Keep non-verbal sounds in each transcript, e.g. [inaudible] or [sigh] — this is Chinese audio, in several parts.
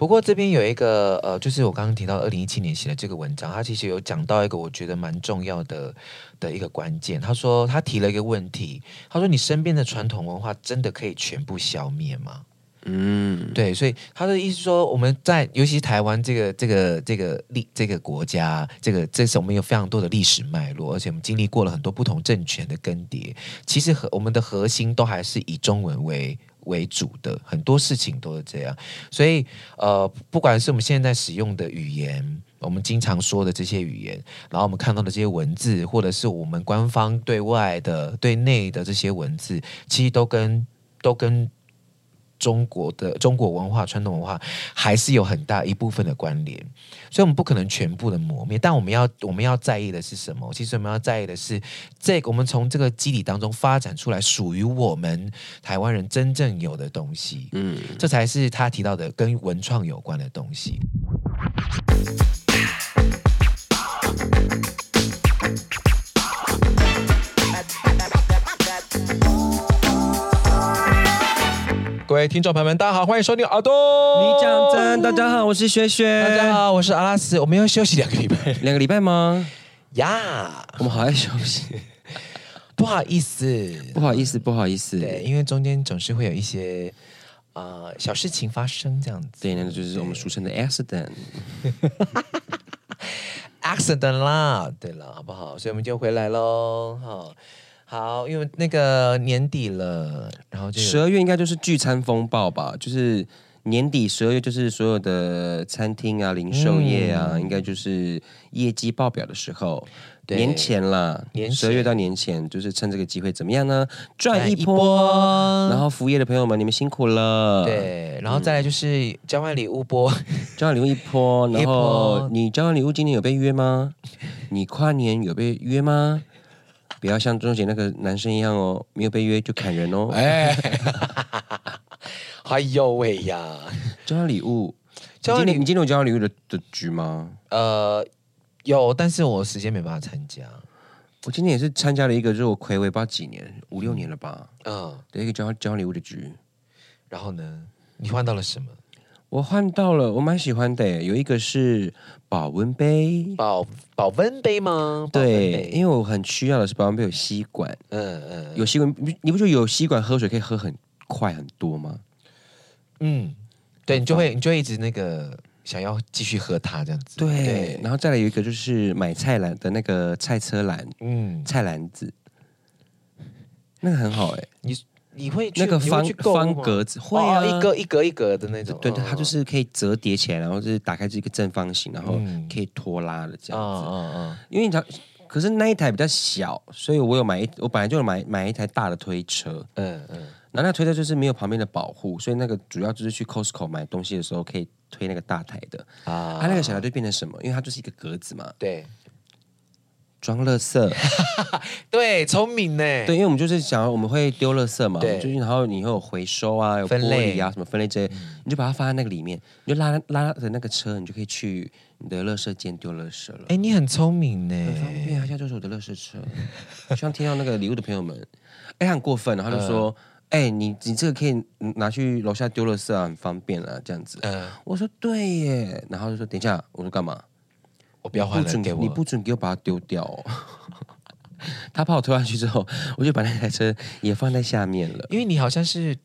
不过这边有一个呃，就是我刚刚提到二零一七年写的这个文章，他其实有讲到一个我觉得蛮重要的的一个关键。他说他提了一个问题，他说你身边的传统文化真的可以全部消灭吗？嗯，对，所以他的意思说，我们在尤其是台湾这个这个这个历这个国家，这个这是我们有非常多的历史脉络，而且我们经历过了很多不同政权的更迭。其实和我们的核心都还是以中文为。为主的很多事情都是这样，所以呃，不管是我们现在使用的语言，我们经常说的这些语言，然后我们看到的这些文字，或者是我们官方对外的、对内的这些文字，其实都跟都跟。中国的中国文化、传统文化还是有很大一部分的关联，所以我们不可能全部的磨灭。但我们要我们要在意的是什么？其实我们要在意的是，这个我们从这个基底当中发展出来属于我们台湾人真正有的东西。嗯，这才是他提到的跟文创有关的东西。各位听众朋友们，大家好，欢迎收听耳朵。你讲真，大家好，我是学学。大家好，我是阿拉斯。我们要休息两个礼拜，两个礼拜吗？呀，我们好爱休息。[laughs] 不好意思，不好意思，不好意思。对，因为中间总是会有一些呃小事情发生，这样子。对，那就是我们俗称的 accident。[laughs] accident 啦，对了，好不好？所以我们就回来喽，好。好，因为那个年底了，然后就十二月应该就是聚餐风暴吧，就是年底十二月就是所有的餐厅啊、零售业啊，嗯、应该就是业绩爆表的时候。对年前啦，年十二月到年前，就是趁这个机会怎么样呢？赚一波。一波然后服务业的朋友们，你们辛苦了。对，然后再来就是交换礼物波，[laughs] 交换礼物一波。然后你交换礼物今年有被约吗？你跨年有被约吗？不要像钟姐那个男生一样哦，没有被约就砍人哦。哎，[laughs] 哎呦喂呀！交换礼物，交换礼，你今天有交换礼物的的局吗？呃，有，但是我时间没办法参加。我今天也是参加了一个，就是我睽违不知道几年，五六年了吧？嗯，的一个交换交换礼物的局。然后呢，你换到了什么？我换到了，我蛮喜欢的，有一个是保温杯，保保温杯吗？对，因为我很需要的是保温杯有吸管，嗯嗯，有吸管，你不觉得有吸管喝水可以喝很快很多吗？嗯，对，你就会你就会一直那个想要继续喝它这样子，对，对，然后再来有一个就是买菜篮的那个菜车篮，嗯，菜篮子，那个很好哎，你。你会那个方方格子会啊，一格一格一格的那种，对对，它就是可以折叠起来，然后就是打开是一个正方形，然后可以拖拉的这样子。嗯嗯嗯。因为你知道，可是那一台比较小，所以我有买一，我本来就有买买一台大的推车。嗯嗯。然后那推车就是没有旁边的保护，所以那个主要就是去 Costco 买东西的时候可以推那个大台的啊。它那个小台就变成什么？因为它就是一个格子嘛。对。装垃圾，[laughs] 对，聪明呢。对，因为我们就是想要我们会丢垃圾嘛，对，就是然后你会有回收啊，有分类啊，什么分类这些，你就把它放在那个里面，你就拉拉的那个车，你就可以去你的垃圾间丢垃圾了。哎，你很聪明呢，很方便啊，现在就是我的垃圾车。希望听到那个礼物的朋友们，哎，很过分，然后就说，哎，你你这个可以拿去楼下丢垃圾啊，很方便啊，这样子。嗯，我说对耶，然后就说等一下，我说干嘛？我不要还了，给我，你不准给我把它丢掉哦。[laughs] 他怕我推下去之后，我就把那台车也放在下面了。因为你好像是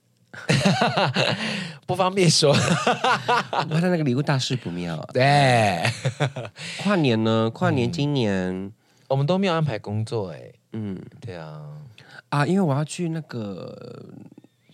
[laughs] 不方便说，[laughs] 他那个礼物大事不妙。对，跨年呢？跨年今年、嗯、我们都没有安排工作哎。嗯，对啊，啊，因为我要去那个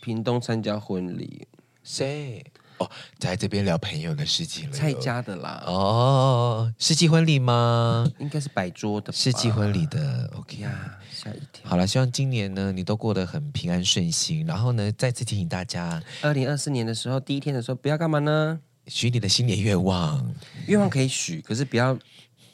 屏东参加婚礼。谁？哦，在这边聊朋友的事情了。蔡家的啦。哦，世纪婚礼吗？应该是摆桌的。世纪婚礼的，OK 啊，吓一跳。好了，希望今年呢，你都过得很平安顺心。然后呢，再次提醒大家，二零二四年的时候，第一天的时候，不要干嘛呢？许你的新年愿望，愿望可以许，可是不要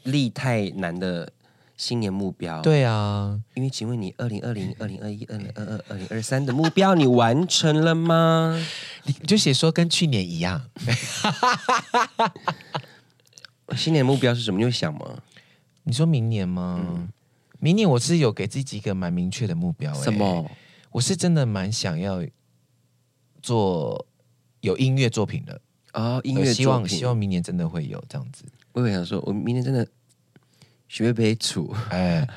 立太难的新年目标。对啊，因为请问你二零二零、二零二一、二零二二、二零二三的目标你完成了吗？[laughs] 你就写说跟去年一样。[laughs] 新年目标是什么？你会想吗？你说明年吗？嗯、明年我是有给自己一个蛮明确的目标、欸。什么？我是真的蛮想要做有音乐作品的啊、哦！音乐，希望希望明年真的会有这样子。我也想说，我明年真的学会处哎。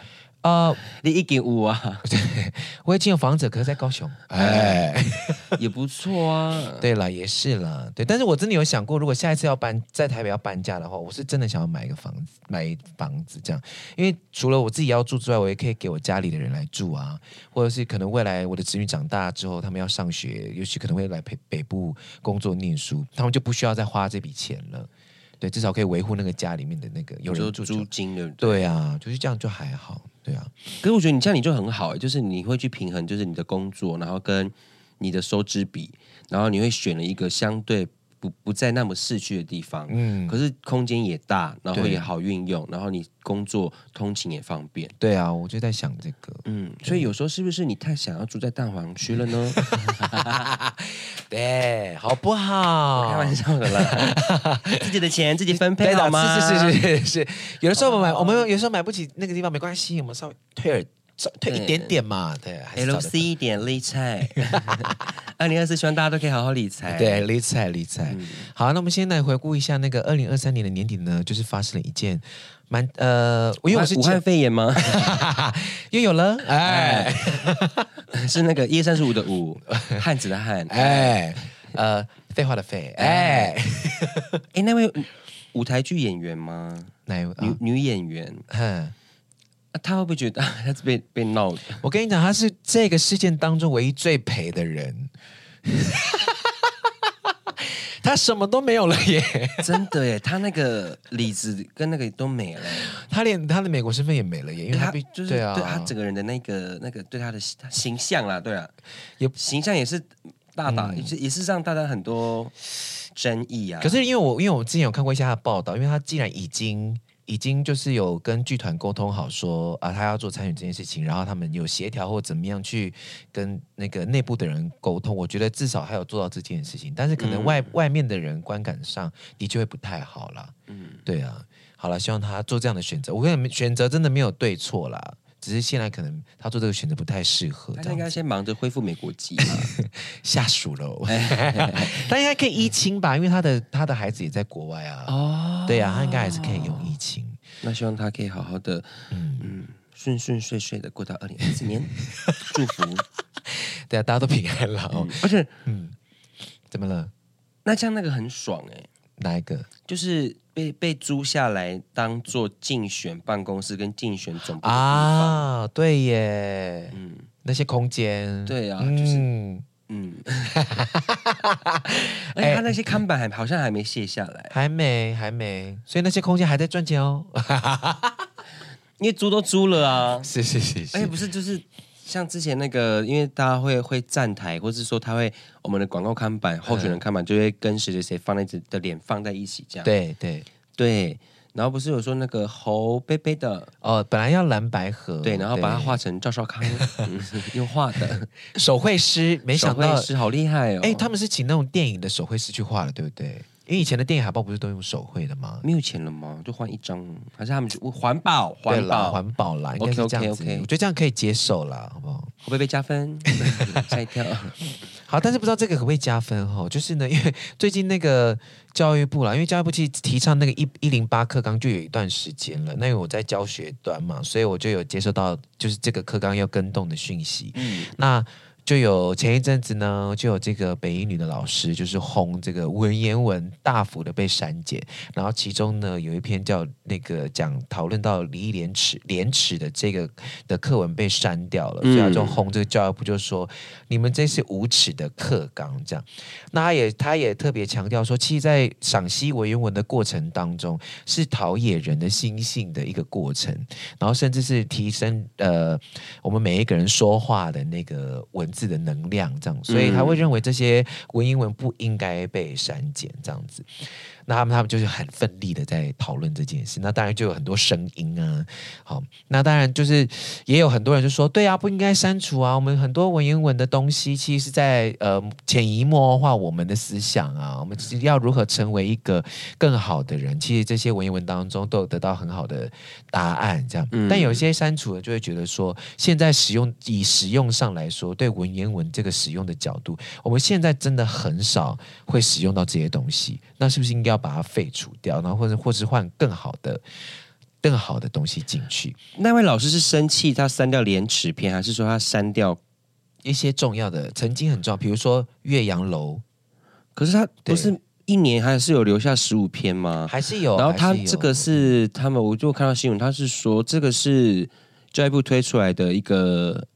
啊、呃，你一间屋啊？对，[laughs] 我已经有房子，可是在高雄，哎，[laughs] 也不错啊。对了，也是了，对。但是我真的有想过，如果下一次要搬在台北要搬家的话，我是真的想要买一个房子，买房子这样。因为除了我自己要住之外，我也可以给我家里的人来住啊，或者是可能未来我的子女长大之后，他们要上学，尤其可能会来北北部工作念书，他们就不需要再花这笔钱了。对，至少可以维护那个家里面的那个有人住租金的。对啊，就是这样就还好。对啊，可是我觉得你这样你就很好，就是你会去平衡，就是你的工作，然后跟你的收支比，然后你会选了一个相对。不不在那么市区的地方，嗯，可是空间也大，然后也好运用，然后你工作通勤也方便。对啊，我就在想这个，嗯，所以有时候是不是你太想要住在蛋黄区了呢？[laughs] 对，好不好？开玩笑的啦，[laughs] 自己的钱自己分配好吗？是是是是是，有的时候我们买，我们有时候买不起那个地方没关系，我们稍微退尔。退一点点嘛，对，LC 一点理财。[laughs] 二零二四希望大家都可以好好理财，对，理财理财。嗯、好，那我们先来回顾一下那个二零二三年的年底呢，就是发生了一件蛮呃，因为我是武汉肺炎吗？[laughs] 又有了，哎，[laughs] 是那个一月三十五的五，汉子的汉，哎，呃，废话的废，哎，哎，那位舞台剧演员吗？哪位？女女演员，哼。啊、他会不会觉得他是被被闹的？[laughs] 我跟你讲，他是这个事件当中唯一最赔的人。[laughs] 他什么都没有了耶！[laughs] 真的耶，他那个李子跟那个都没了，他连他的美国身份也没了耶，因为他就是对啊，对他整个人的那个那个对他的形象啦，对啊，也形象也是大大，也是也是让大家很多争议啊。可是因为我因为我之前有看过一下他的报道，因为他既然已经。已经就是有跟剧团沟通好说啊，他要做参与这件事情，然后他们有协调或怎么样去跟那个内部的人沟通。我觉得至少还有做到这件事情，但是可能外、嗯、外面的人观感上的确会不太好啦。嗯，对啊，好了，希望他做这样的选择。我跟你们选择真的没有对错啦，只是现在可能他做这个选择不太适合。他应该先忙着恢复美国籍，[laughs] 下属了。[laughs] 他应该可以依亲吧，因为他的他的孩子也在国外啊。哦。对呀、啊，他应该还是可以用疫情。那希望他可以好好的，嗯嗯，顺顺遂遂的过到二零二四年，[laughs] 祝福。对啊，大家都平安了哦。而且，嗯，怎么了？那这样那个很爽哎、欸。哪一个？就是被被租下来当做竞选办公室跟竞选总部啊？对耶，嗯，那些空间，对啊，就是。嗯。嗯，[laughs] 而且他那些看板还好像还没卸下来，还没还没，所以那些空间还在赚钱哦。[laughs] 因为租都租了啊，[laughs] 是是是，而且不是就是像之前那个，因为大家会会站台，或是说他会我们的广告看板、候选人看板就会跟谁谁谁放在这的脸放在一起这样，对对对。然后不是有说那个侯贝贝的哦，本来要蓝白盒，对，然后把它画成赵少康 [laughs] 用画的 [laughs] 手绘师，没想到是好厉害哦！哎，他们是请那种电影的手绘师去画的，对不对？因为以前的电影海报不是都用手绘的吗？没有钱了吗？就换一张，还是他们就环保环保环保啦，应该是这样子。Okay, okay, okay. 我觉得这样可以接受啦，好不好？会不会被加分？[laughs] 吓一跳。好，但是不知道这个可不可以加分哈？就是呢，因为最近那个教育部啦，因为教育部其实提倡那个一一零八课纲就有一段时间了。那因为我在教学端嘛，所以我就有接收到就是这个课纲要跟动的讯息。嗯，那。就有前一阵子呢，就有这个北英女的老师，就是轰这个文言文大幅的被删减，然后其中呢有一篇叫那个讲讨论到礼义廉耻廉耻的这个的课文被删掉了，所以他就轰这个教育部就说、嗯、你们这是无耻的课纲这样。那他也他也特别强调说，其实，在赏析文言文的过程当中，是陶冶人的心性的一个过程，然后甚至是提升呃我们每一个人说话的那个文字。字的能量，这样，所以他会认为这些文言文不应该被删减，这样子。那他们他们就是很奋力的在讨论这件事，那当然就有很多声音啊。好，那当然就是也有很多人就说，对啊，不应该删除啊。我们很多文言文的东西，其实是在呃潜移默化我们的思想啊。我们要如何成为一个更好的人，其实这些文言文当中都有得到很好的答案。这样，嗯、但有些删除了就会觉得说，现在使用以使用上来说，对文言文这个使用的角度，我们现在真的很少会使用到这些东西。那是不是应该要把它废除掉，然后或者或是换更好的、更好的东西进去？那位老师是生气他删掉廉耻篇，还是说他删掉一些重要的、曾经很重要，比如说《岳阳楼》？可是他不是一年还是有留下十五篇吗？还是有？然后他这个是他们，我就看到新闻，他是说这个是教育部推出来的一个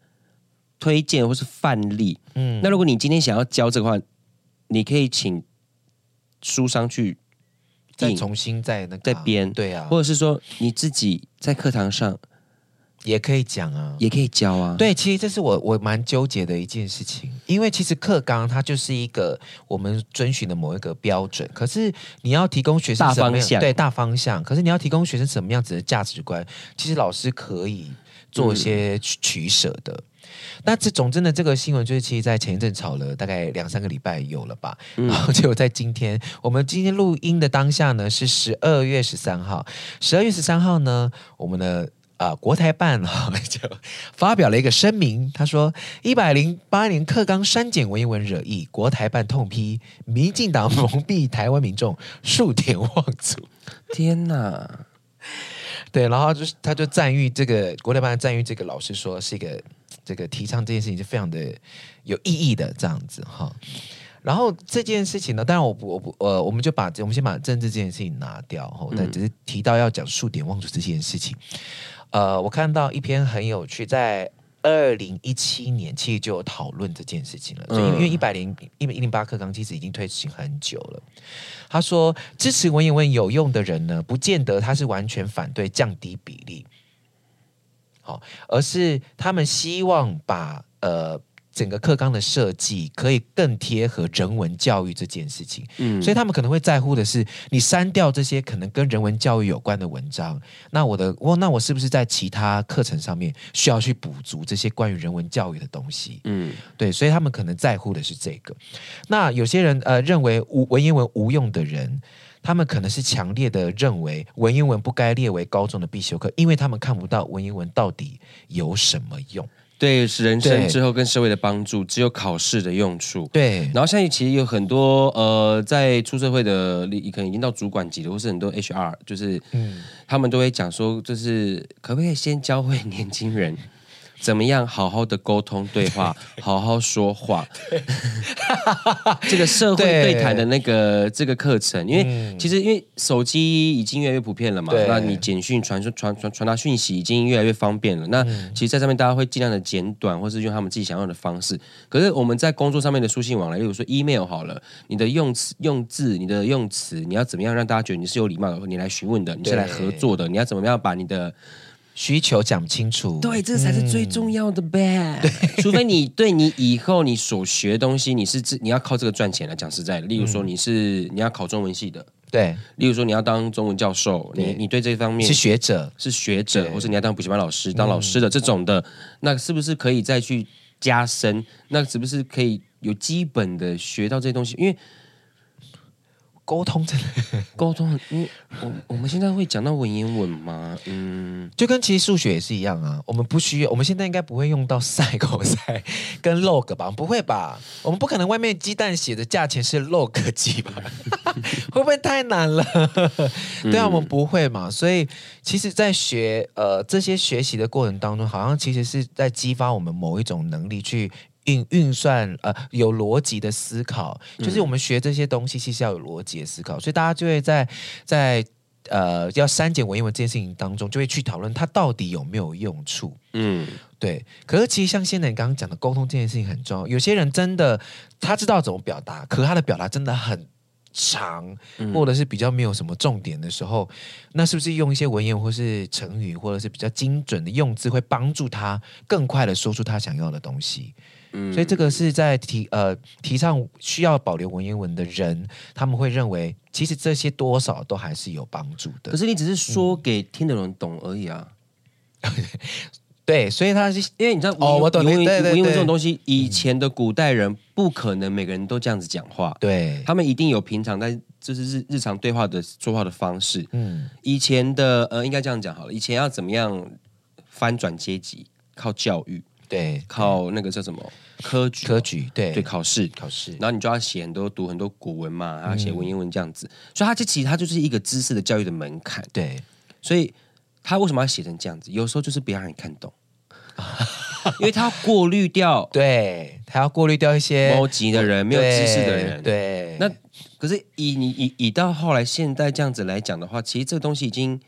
推荐或是范例。嗯，那如果你今天想要教这个话，你可以请。书商去再重新再那个再编，对啊，或者是说你自己在课堂上也可以讲啊，也可以教啊。对，其实这是我我蛮纠结的一件事情，因为其实课纲它就是一个我们遵循的某一个标准，可是你要提供学生大方向，对大方向，可是你要提供学生什么样子的价值观，其实老师可以做一些取舍的。嗯那这总之呢，这个新闻就是其实，在前一阵炒了大概两三个礼拜有了吧，嗯、然后结果在今天，我们今天录音的当下呢是十二月十三号，十二月十三号呢，我们的啊、呃、国台办哈 [laughs] 就发表了一个声明，他说一百零八年课纲删减文言文惹议，国台办痛批民进党蒙蔽台湾民众，数典忘祖。天哪，对，然后就是他就赞誉这个国台办赞誉这个老师说是一个。这个提倡这件事情是非常的有意义的，这样子哈。然后这件事情呢，当然我不我不呃，我们就把我们先把政治这件事情拿掉哈。但只是提到要讲数典忘祖这件事情。呃，我看到一篇很有趣，在二零一七年其实就有讨论这件事情了。所以因为一百零一一零八课纲其实已经推行很久了。他说支持文言文有用的人呢，不见得他是完全反对降低比例。好，而是他们希望把呃整个课纲的设计可以更贴合人文教育这件事情，嗯，所以他们可能会在乎的是，你删掉这些可能跟人文教育有关的文章，那我的我那我是不是在其他课程上面需要去补足这些关于人文教育的东西？嗯，对，所以他们可能在乎的是这个。那有些人呃认为无文言文无用的人。他们可能是强烈的认为文言文不该列为高中的必修课，因为他们看不到文言文到底有什么用。对，是人生之后跟社会的帮助，只有考试的用处。对，然后现在其实有很多呃，在出社会的，你可能已经到主管级的，或是很多 HR，就是嗯，他们都会讲说，就是可不可以先教会年轻人。怎么样好好的沟通对话，[laughs] 好好说话。[laughs] 这个社会对谈的那个这个课程，因为其实因为手机已经越来越普遍了嘛，那你简讯传传传传达讯息已经越来越方便了。那其实，在上面大家会尽量的简短，或是用他们自己想要的方式。可是我们在工作上面的书信往来，例如说 email 好了，你的用词用字，你的用词，你要怎么样让大家觉得你是有礼貌的，你来询问的，你是来合作的，你要怎么样把你的。需求讲清楚，对，这才是最重要的呗。对，除非你对你以后你所学的东西，你是自你要靠这个赚钱来讲实在的。例如说，你是你要考中文系的，对。例如说，你要当中文教授，你你对这方面是学者，是学者，或是你要当补习班老师，当老师的这种的，那是不是可以再去加深？那是不是可以有基本的学到这些东西？因为。沟通真的 [laughs] 沟通，因为我我们现在会讲到文言文吗？嗯，就跟其实数学也是一样啊。我们不需要，我们现在应该不会用到 sin、cos 跟 log 吧？不会吧？我们不可能外面鸡蛋写的价钱是 log 几吧？[laughs] 会不会太难了？对啊，我们不会嘛。所以其实，在学呃这些学习的过程当中，好像其实是在激发我们某一种能力去。运运算呃有逻辑的思考，就是我们学这些东西其实要有逻辑的思考，所以大家就会在在呃要删减文言文这件事情当中，就会去讨论它到底有没有用处。嗯，对。可是其实像现在你刚刚讲的沟通这件事情很重要，有些人真的他知道怎么表达，可他的表达真的很长，或者是比较没有什么重点的时候，嗯、那是不是用一些文言或是成语，或者是比较精准的用字，会帮助他更快的说出他想要的东西？嗯，所以这个是在提呃提倡需要保留文言文的人，他们会认为，其实这些多少都还是有帮助的。可是你只是说给听的人懂而已啊。嗯 [laughs] 对，所以他是因为你知道哦，我懂，文言文这种东西，以前的古代人不可能每个人都这样子讲话，对，他们一定有平常在就是日日常对话的说话的方式。嗯，以前的呃，应该这样讲好了，以前要怎么样翻转阶级，靠教育，对，考那个叫什么？科举，科举，对，对，考试，考试，然后你就要写很多读很多古文嘛，然后写文言文这样子，所以它这其实它就是一个知识的教育的门槛，对，所以。他为什么要写成这样子？有时候就是不要让你看懂，[laughs] 因为他要过滤掉，[laughs] 对，他要过滤掉一些高级的人、没有知识的人。对，那可是以你以以到后来现在这样子来讲的话，其实这个东西已经，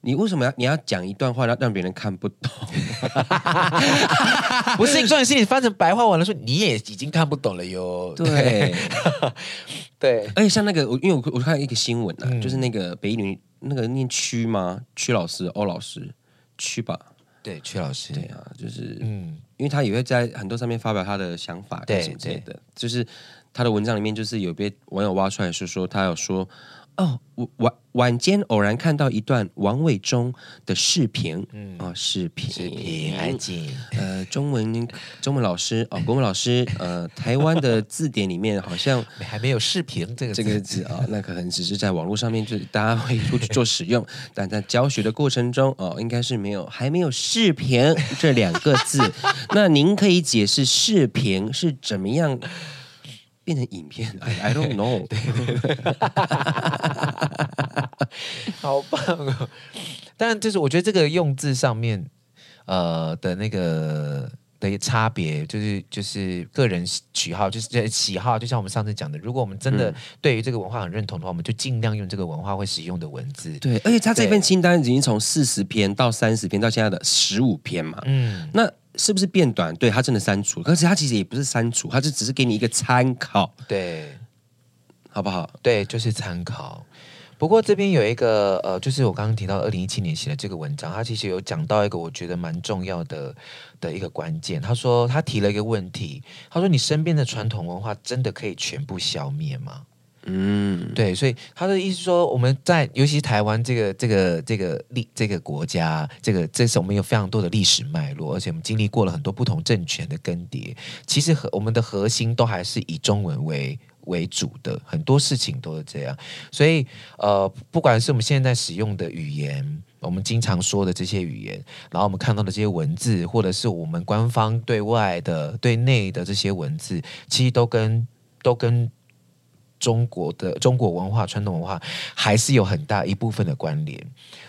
你为什么要你要讲一段话让让别人看不懂？[laughs] 不是，你重点是你翻成白话文了，说你也已经看不懂了哟。对，[laughs] 对，而且像那个我，因为我我看一个新闻啊，嗯、就是那个北一女。那个念屈吗？屈老师，欧老师，屈吧？对，屈老师，对啊，就是，嗯，因为他也会在很多上面发表他的想法，对，什么之类的，就是他的文章里面，就是有被网友挖出来是说，他有说。哦，晚晚间偶然看到一段王伟忠的视频，嗯，哦，视频，视频，安静。呃，中文中文老师哦，国文老师，呃，台湾的字典里面好像 [laughs] 还没有视频这个这个字啊，那可能只是在网络上面就大家会出去做使用，[laughs] 但在教学的过程中哦，应该是没有还没有视频这两个字。[laughs] 那您可以解释视频是怎么样？变成影片，I don't know。[laughs] [laughs] 好棒哦！但就是我觉得这个用字上面，呃的那个的差别，就是就是个人喜好，就是喜好。就像我们上次讲的，如果我们真的对于这个文化很认同的话，我们就尽量用这个文化会使用的文字。对，而且他这份清单已经从四十篇到三十篇到现在的十五篇嘛。嗯，那。是不是变短？对，他真的删除，可是他其实也不是删除，他就只是给你一个参考，对，好不好？对，就是参考。不过这边有一个呃，就是我刚刚提到二零一七年写的这个文章，他其实有讲到一个我觉得蛮重要的的一个关键。他说他提了一个问题，他说你身边的传统文化真的可以全部消灭吗？嗯，对，所以他的意思说，我们在尤其是台湾这个这个这个历这个国家，这个这是我们有非常多的历史脉络，而且我们经历过了很多不同政权的更迭。其实和我们的核心都还是以中文为为主的，很多事情都是这样。所以呃，不管是我们现在使用的语言，我们经常说的这些语言，然后我们看到的这些文字，或者是我们官方对外的对内的这些文字，其实都跟都跟。中国的中国文化、传统文化还是有很大一部分的关联，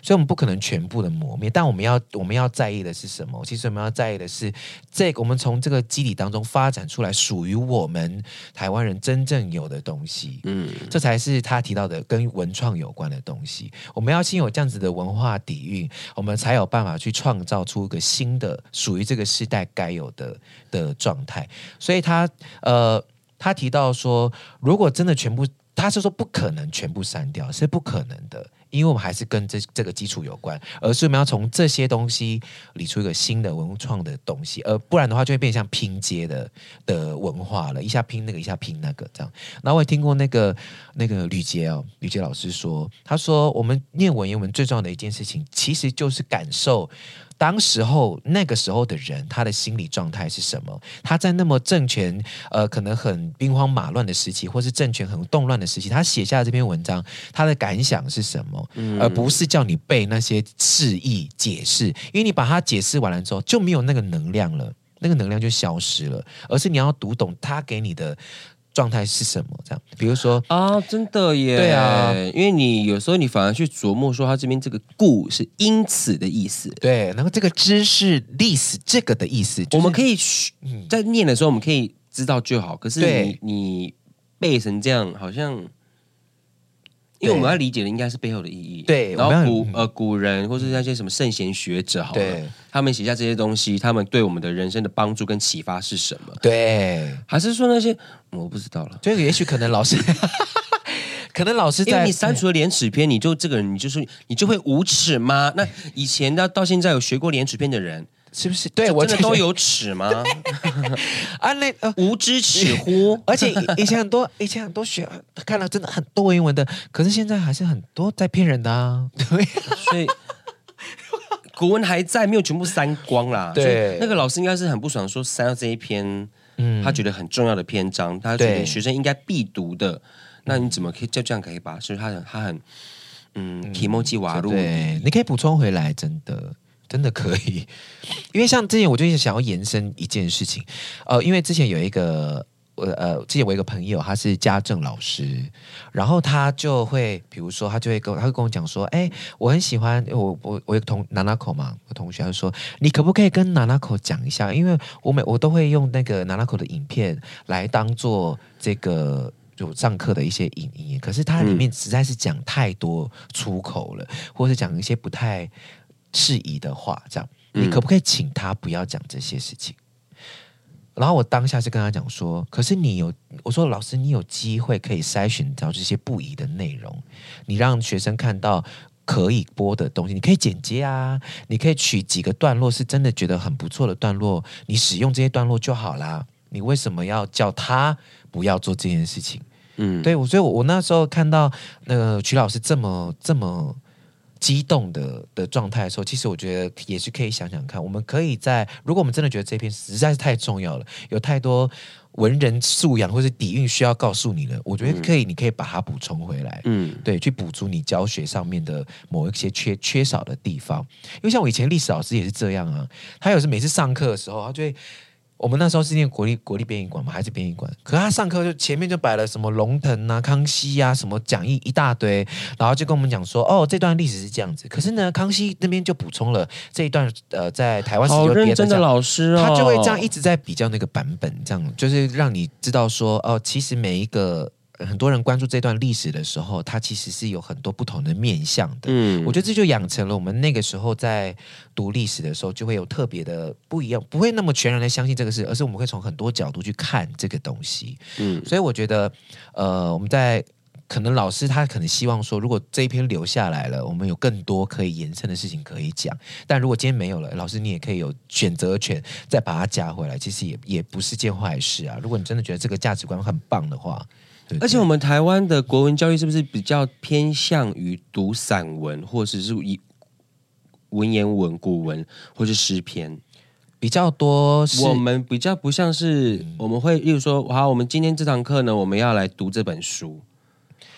所以我们不可能全部的磨灭。但我们要我们要在意的是什么？其实我们要在意的是，这个我们从这个基底当中发展出来属于我们台湾人真正有的东西。嗯，这才是他提到的跟文创有关的东西。我们要先有这样子的文化底蕴，我们才有办法去创造出一个新的属于这个时代该有的的状态。所以他呃。他提到说，如果真的全部，他是说不可能全部删掉，是不可能的，因为我们还是跟这这个基础有关，而是我们要从这些东西理出一个新的文创的东西，而不然的话就会变成拼接的的文化了，一下拼那个，一下拼那个这样。然后我也听过那个那个吕捷哦，吕捷老师说，他说我们念文言文最重要的一件事情，其实就是感受。当时候那个时候的人，他的心理状态是什么？他在那么政权呃可能很兵荒马乱的时期，或是政权很动乱的时期，他写下这篇文章，他的感想是什么？嗯、而不是叫你背那些释义解释，因为你把它解释完了之后，就没有那个能量了，那个能量就消失了。而是你要读懂他给你的。状态是什么？这样，比如说啊，真的耶，对啊，因为你有时候你反而去琢磨说，他这边这个“故”是因此的意思，对，然后这个“知”是历史这个的意思，就是、我们可以在念的时候我们可以知道就好，可是你你背成这样好像。因为我们要理解的应该是背后的意义，对。然后古呃古人或是那些什么圣贤学者，好了，对他们写下这些东西，他们对我们的人生的帮助跟启发是什么？对，还是说那些我不知道了？就也许可能老师，[laughs] 可能老师在你删除了廉耻篇，你就这个人，你就是你就会无耻吗？那以前到到现在有学过廉耻篇的人，是不是？对我真的都有尺吗？[laughs] 啊，那呃无知尺乎？[laughs] 而且以前很多，以前很多学看了真的很多英文的，可是现在还是很多在骗人的啊。[laughs] 对，所以。古文还在，没有全部删光啦。对，那个老师应该是很不爽，说删了这一篇，嗯，他觉得很重要的篇章，他觉得学生应该必读的。那你怎么可以就这样可以把？所以他很他很，嗯，提莫基瓦路，对，你可以补充回来，真的真的可以。[laughs] 因为像之前我就一直想要延伸一件事情，呃，因为之前有一个。我呃，之前我一个朋友，他是家政老师，然后他就会，比如说，他就会跟我他会跟我讲说，哎，我很喜欢我我我有个同娜娜口嘛，我同学他说，你可不可以跟娜娜口讲一下？因为我每我都会用那个娜娜口的影片来当做这个就上课的一些影音，可是它里面实在是讲太多粗口了，或是讲一些不太适宜的话，这样，你可不可以请他不要讲这些事情？然后我当下就跟他讲说，可是你有我说老师，你有机会可以筛选到这些不宜的内容，你让学生看到可以播的东西，你可以剪接啊，你可以取几个段落是真的觉得很不错的段落，你使用这些段落就好啦。你为什么要叫他不要做这件事情？嗯，对，所以我我那时候看到那个曲老师这么这么。激动的的状态的时候，其实我觉得也是可以想想看，我们可以在如果我们真的觉得这篇实在是太重要了，有太多文人素养或是底蕴需要告诉你了，我觉得可以，你可以把它补充回来，嗯，对，去补足你教学上面的某一些缺缺少的地方。因为像我以前历史老师也是这样啊，他有时每次上课的时候，他就会。我们那时候是念国立国立编译馆嘛，还是编译馆？可是他上课就前面就摆了什么龙腾啊、康熙啊，什么讲义一大堆，然后就跟我们讲说，哦，这段历史是这样子。可是呢，康熙那边就补充了这一段，呃，在台湾是有别的老师哦，他就会这样一直在比较那个版本，这样就是让你知道说，哦，其实每一个。很多人关注这段历史的时候，它其实是有很多不同的面向的。嗯，我觉得这就养成了我们那个时候在读历史的时候，就会有特别的不一样，不会那么全然的相信这个事，而是我们会从很多角度去看这个东西。嗯，所以我觉得，呃，我们在可能老师他可能希望说，如果这一篇留下来了，我们有更多可以延伸的事情可以讲。但如果今天没有了，老师你也可以有选择权，再把它加回来，其实也也不是件坏事啊。如果你真的觉得这个价值观很棒的话。[laughs] 而且我们台湾的国文教育是不是比较偏向于读散文，或者是以文言文、古文，或是诗篇比较多？我们比较不像是我们会，例如说，好，我们今天这堂课呢，我们要来读这本书，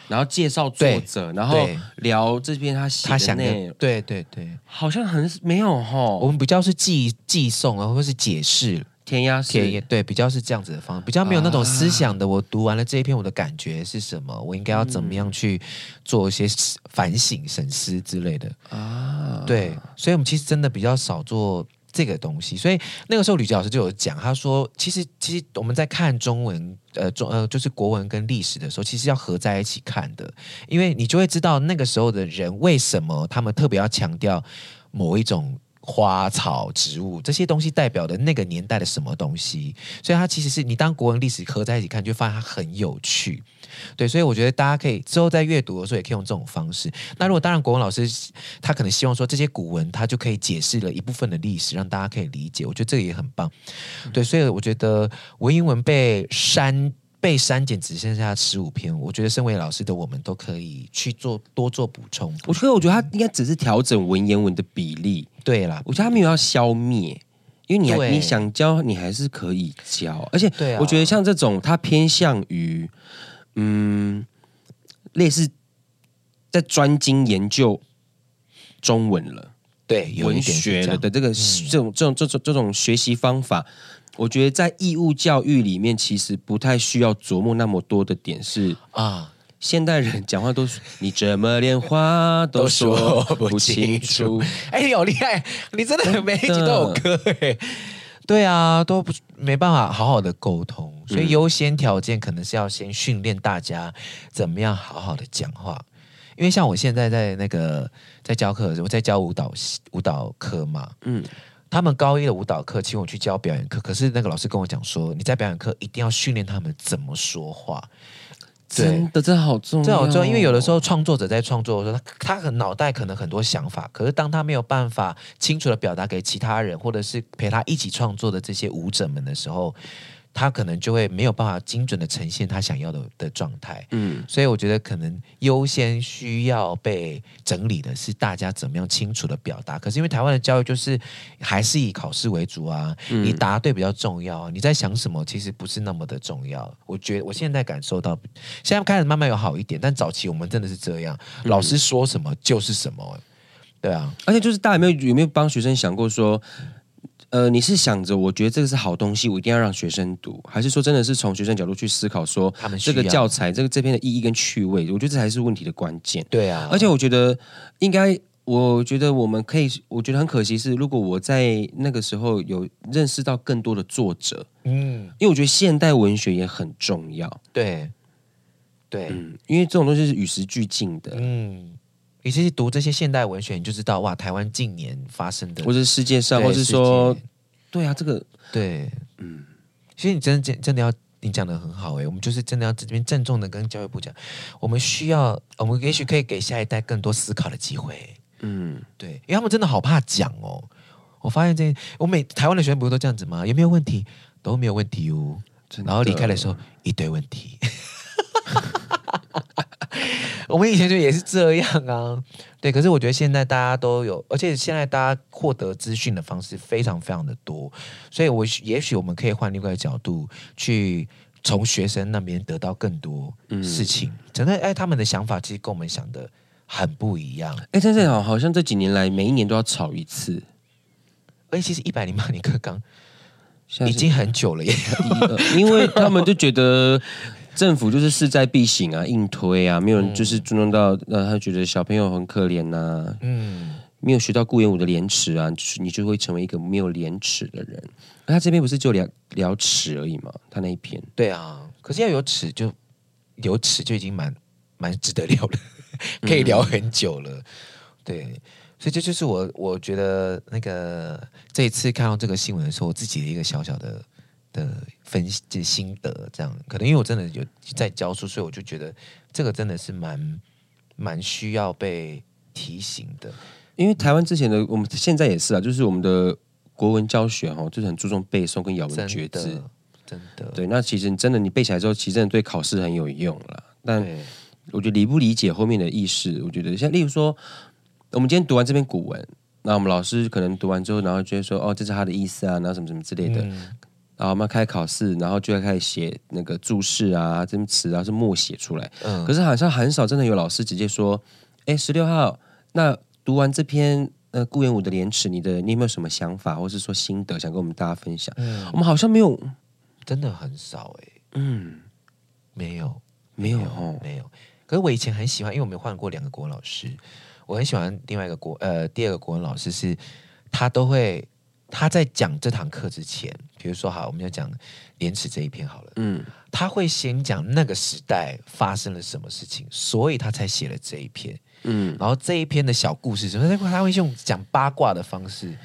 然后介绍作者，然后聊这篇他写的内容。对对对，好像很没有哈。我们比较是记记诵啊，或是解释。填鸭式，对，比较是这样子的方式，比较没有那种思想的。我读完了这一篇，我的感觉是什么？我应该要怎么样去做一些反省、审思之类的啊？对，所以我们其实真的比较少做这个东西。所以那个时候，吕捷老师就有讲，他说，其实其实我们在看中文，呃，中呃，就是国文跟历史的时候，其实要合在一起看的，因为你就会知道那个时候的人为什么他们特别要强调某一种。花草植物这些东西代表的那个年代的什么东西？所以它其实是你当国文历史合在一起看，就发现它很有趣。对，所以我觉得大家可以之后在阅读的时候也可以用这种方式。那如果当然国文老师他可能希望说这些古文他就可以解释了一部分的历史，让大家可以理解。我觉得这个也很棒。对，所以我觉得文言文被删。被删减只剩下十五篇，我觉得身为老师的我们都可以去做多做补充。我觉得，我觉得他应该只是调整文言文的比例。对啦，我觉得他没有要消灭，因为你还你想教，你还是可以教。而且，我觉得像这种，他偏向于嗯，类似在专精研究中文了，对，文学了的这个这种这种这种这种学习方法。我觉得在义务教育里面，其实不太需要琢磨那么多的点是啊。现代人讲话都是你怎么连话都说不清楚？哎，你好厉害！你真的每一集都有歌哎。对啊，都不没办法好好的沟通，所以优先条件可能是要先训练大家怎么样好好的讲话。因为像我现在在那个在教课的时候，我在教舞蹈舞蹈课嘛，嗯。他们高一的舞蹈课请我去教表演课，可是那个老师跟我讲说，你在表演课一定要训练他们怎么说话。真的，这好重要，这好重要。因为有的时候创作者在创作的时候，他他很脑袋可能很多想法，可是当他没有办法清楚的表达给其他人，或者是陪他一起创作的这些舞者们的时候。他可能就会没有办法精准的呈现他想要的的状态，嗯，所以我觉得可能优先需要被整理的是大家怎么样清楚的表达。可是因为台湾的教育就是还是以考试为主啊，嗯、你答对比较重要，你在想什么其实不是那么的重要。我觉得我现在感受到，现在开始慢慢有好一点，但早期我们真的是这样，老师说什么就是什么，对啊，而且就是大家有没有有没有帮学生想过说？呃，你是想着我觉得这个是好东西，我一定要让学生读，还是说真的是从学生角度去思考，说他们这个教材这个这篇的意义跟趣味，我觉得这才是问题的关键。对啊，而且我觉得应该，我觉得我们可以，我觉得很可惜是，如果我在那个时候有认识到更多的作者，嗯，因为我觉得现代文学也很重要。对，对，嗯，因为这种东西是与时俱进的，嗯。你其实读这些现代文学，你就知道哇，台湾近年发生的，或者世界上，或是说，对啊，这个对，嗯，其实你真的真的要，你讲的很好哎，我们就是真的要这边郑重的跟教育部讲，我们需要，我们也许可以给下一代更多思考的机会，嗯，对，因为他们真的好怕讲哦，我发现这，我每台湾的学生不是都这样子吗？有没有问题？都没有问题哦，然后离开的时候一堆问题。[laughs] 我们以前就也是这样啊，对。可是我觉得现在大家都有，而且现在大家获得资讯的方式非常非常的多，所以我也许我们可以换另外一个角度去从学生那边得到更多事情。真的，哎，他们的想法其实跟我们想的很不一样。哎，真的好，好像这几年来每一年都要吵一次。哎，其实一百零八年课纲已经很久了耶，因为他们就觉得。政府就是势在必行啊，硬推啊，没有人就是尊重到，让、呃、他觉得小朋友很可怜呐、啊，嗯，没有学到顾炎武的廉耻啊，你就会成为一个没有廉耻的人。那他这边不是就聊聊耻而已吗？他那一篇，对啊，可是要有耻就有耻就已经蛮蛮值得聊了，[laughs] 可以聊很久了，嗯、对，所以这就是我我觉得那个这一次看到这个新闻的时候，我自己的一个小小的。的分析心得，这样可能因为我真的有在教书，所以我就觉得这个真的是蛮蛮需要被提醒的。因为台湾之前的，我们现在也是啊，就是我们的国文教学哈，就是很注重背诵跟咬文嚼字，真的。对，那其实真的你背起来之后，其实真的对考试很有用了。但我觉得理不理解后面的意思，我觉得像例如说，我们今天读完这篇古文，那我们老师可能读完之后，然后觉得说，哦，这是他的意思啊，然后什么什么之类的。嗯然后我们要开始考试，然后就要开始写那个注释啊，这些词啊是默写出来。嗯，可是好像很少真的有老师直接说：“哎，十六号，那读完这篇呃顾炎武的廉耻，你的你有没有什么想法，或是说心得想跟我们大家分享？”嗯，我们好像没有，真的很少哎。嗯，没有，没有，没有，没有。可是我以前很喜欢，因为我们换过两个国文老师，我很喜欢另外一个国呃第二个国文老师是，他都会。他在讲这堂课之前，比如说好，我们要讲廉耻这一篇好了，嗯，他会先讲那个时代发生了什么事情，所以他才写了这一篇，嗯，然后这一篇的小故事什么，他会用讲八卦的方式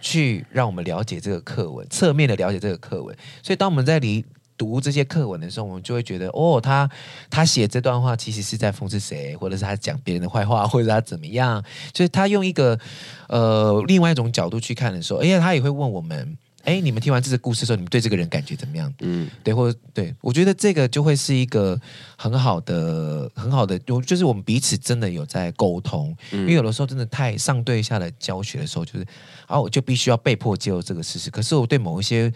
去让我们了解这个课文，侧面的了解这个课文，所以当我们在离。读这些课文的时候，我们就会觉得，哦，他他写这段话其实是在讽刺谁，或者是他讲别人的坏话，或者他怎么样？就是他用一个呃另外一种角度去看的时候，哎呀，他也会问我们，哎，你们听完这个故事的时候，你们对这个人感觉怎么样？嗯，对，或者对我觉得这个就会是一个很好的、很好的，就就是我们彼此真的有在沟通，嗯、因为有的时候真的太上对下的教学的时候，就是啊，我就必须要被迫接受这个事实。可是我对某一些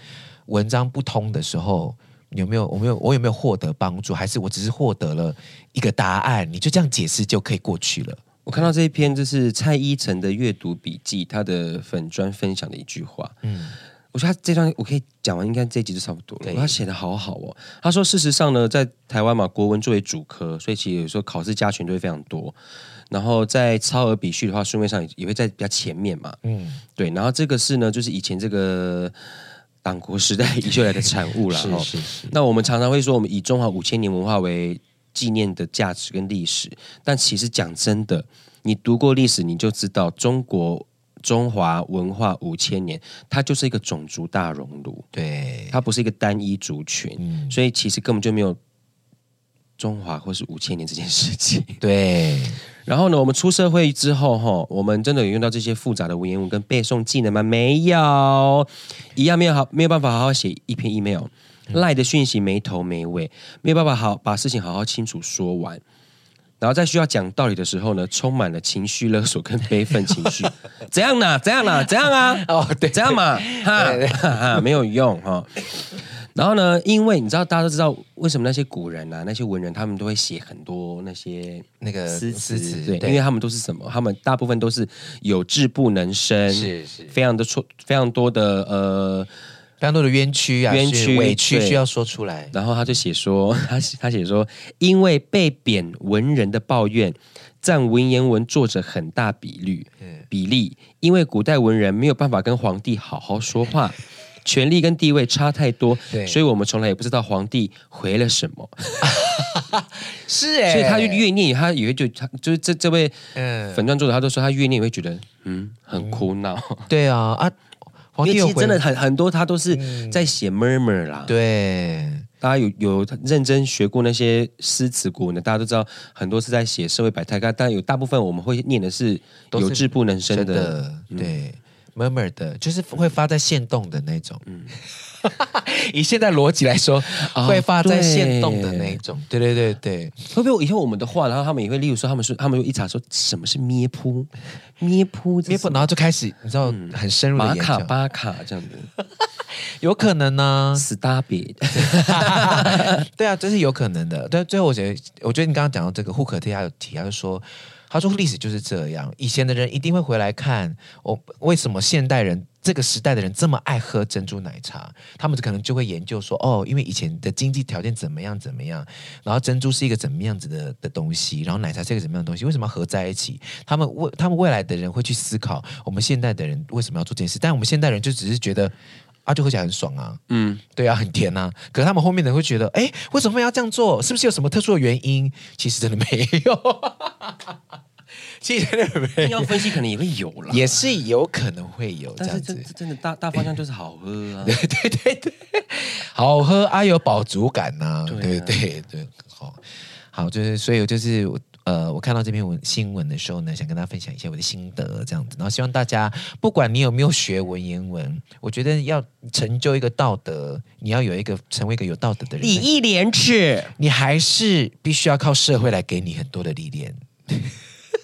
文章不通的时候。有没有？我没有？我有没有获得帮助？还是我只是获得了一个答案？你就这样解释就可以过去了？我看到这一篇，就是蔡依晨的阅读笔记，他的粉砖分享的一句话。嗯，我觉得他这段我可以讲完，应该这一集就差不多了。对他写的好好哦。他说：“事实上呢，在台湾嘛，国文作为主科，所以其实有时候考试加权就会非常多。然后在超额比序的话，顺位上也会在比较前面嘛。嗯，对。然后这个是呢，就是以前这个。”党国时代 [laughs] 遗留来的产物了。是是是。那我们常常会说，我们以中华五千年文化为纪念的价值跟历史，但其实讲真的，你读过历史，你就知道中国中华文化五千年，它就是一个种族大熔炉。对，它不是一个单一族群，嗯、所以其实根本就没有中华或是五千年这件事情。对。然后呢，我们出社会之后，哈，我们真的有用到这些复杂的文言文跟背诵技能吗？没有，一样没有好，没有办法好好写一篇 email，赖、嗯、的讯息没头没尾，没有办法好把事情好好清楚说完。然后在需要讲道理的时候呢，充满了情绪勒索跟悲愤情绪。[laughs] 怎样呢？怎样呢？怎样啊？哦，对，怎样嘛？哈，哈哈，没有用哈。然后呢，因为你知道，大家都知道为什么那些古人啊，那些文人，他们都会写很多那些那个诗词，对，对，因为他们都是什么？他们大部分都是有志不能伸，是是，非常的错，非常多的呃。非常多的冤屈啊，冤屈委屈需要说出来。然后他就写说，他 [laughs] 他写说，因为被贬文人的抱怨，占文言文作者很大比率比例。因为古代文人没有办法跟皇帝好好说话，权力跟地位差太多，对所以我们从来也不知道皇帝回了什么。[laughs] 是哎、欸，所以他就越念，他以为就他就是这这位粉钻作者，他都说他越念也会觉得嗯很苦恼、嗯。对啊啊。皇帝其实真的很很多，他都是在写 murmur 啦。对，大家有有认真学过那些诗词古文的，大家都知道很多是在写社会百态。但有大部分我们会念的是有志不能伸的，对 murmur 的，就是会发在线动的那种。嗯。[laughs] 以现在逻辑来说，哦、会发在线动的那种，对。对对对。会不会以后我们的话，然后他们也会，例如说，他们说，他们会一查说什么是咩噗，咩噗，咩扑，然后就开始，你知道，嗯、很深入的马卡巴卡这样子，[laughs] 有可能呢，stop it，对啊，这是有可能的。但最后，我觉得，我觉得你刚刚讲到这个户口贴，他有提，他就说，他说历史就是这样，以前的人一定会回来看，我为什么现代人。这个时代的人这么爱喝珍珠奶茶，他们可能就会研究说，哦，因为以前的经济条件怎么样怎么样，然后珍珠是一个怎么样子的的东西，然后奶茶是一个怎么样的东西，为什么要合在一起？他们未他们未来的人会去思考，我们现代的人为什么要做这件事？但我们现代人就只是觉得，啊，就喝起来很爽啊，嗯，对啊，很甜啊。可是他们后面的人会觉得，哎，为什么要这样做？是不是有什么特殊的原因？其实真的没有。[laughs] 其实真的没有要分析，可能也会有了，也是有可能会有这样子。但是真的大大方向就是好喝啊，[laughs] 对对对对，好喝啊，有饱足感呐、啊，对对对，好，好就是，所以就是呃，我看到这篇文新闻的时候呢，想跟大家分享一下我的心得，这样子，然后希望大家不管你有没有学文言文，我觉得要成就一个道德，你要有一个成为一个有道德的人，礼义廉耻，你还是必须要靠社会来给你很多的历练。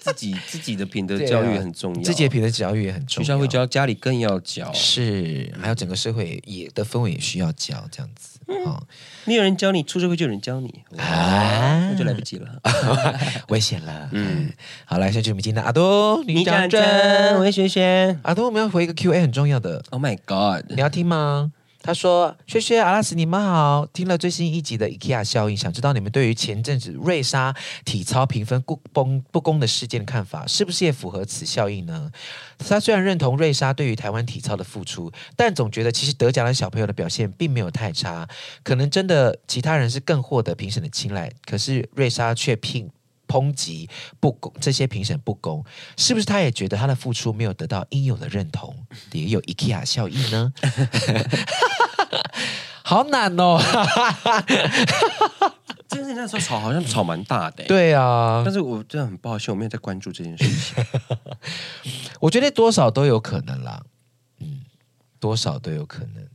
自己 [laughs] 自己的品德教育很重要，自己的品德教育也很重要。学校会教，家里更要教。是，还有整个社会也的氛围也需要教，这样子。啊，没有人教你，出社会就有人教你啊，那就来不及了，[laughs] 危险了。嗯，好，来，现在我们今天的阿多，你讲真，我是轩轩。阿多，我们要回一个 Q&A 很重要的。Oh my God，你要听吗？他说：“薛薛阿拉斯，你们好，听了最新一集的 IKEA 效应，想知道你们对于前阵子瑞莎体操评分不公不公的事件的看法，是不是也符合此效应呢？他虽然认同瑞莎对于台湾体操的付出，但总觉得其实得奖的小朋友的表现并没有太差，可能真的其他人是更获得评审的青睐，可是瑞莎却抨抨击不公，这些评审不公，是不是他也觉得他的付出没有得到应有的认同，也有 IKEA 效应呢？” [laughs] 好难哦！这件事那时候吵好像吵蛮大的。对啊，但是我真的很抱歉，我没有在关注这件事情。[laughs] 我觉得多少都有可能啦，嗯，多少都有可能。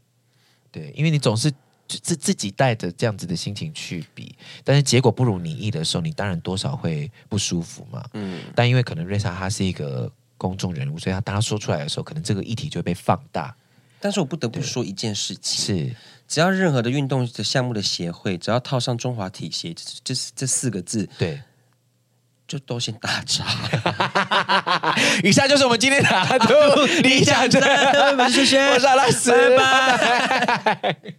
对，因为你总是自自己带着这样子的心情去比，但是结果不如你意的时候，你当然多少会不舒服嘛。嗯，但因为可能瑞莎她是一个公众人物，所以她当她说出来的时候，可能这个议题就会被放大。但是我不得不说一件事情，是只要任何的运动的项目的协会，只要套上中华体协，这是这四个字，对，就都先打叉。[laughs] 以下就是我们今天的阿杜，你讲真，我是轩轩，我是阿拉斯，拜拜。[laughs]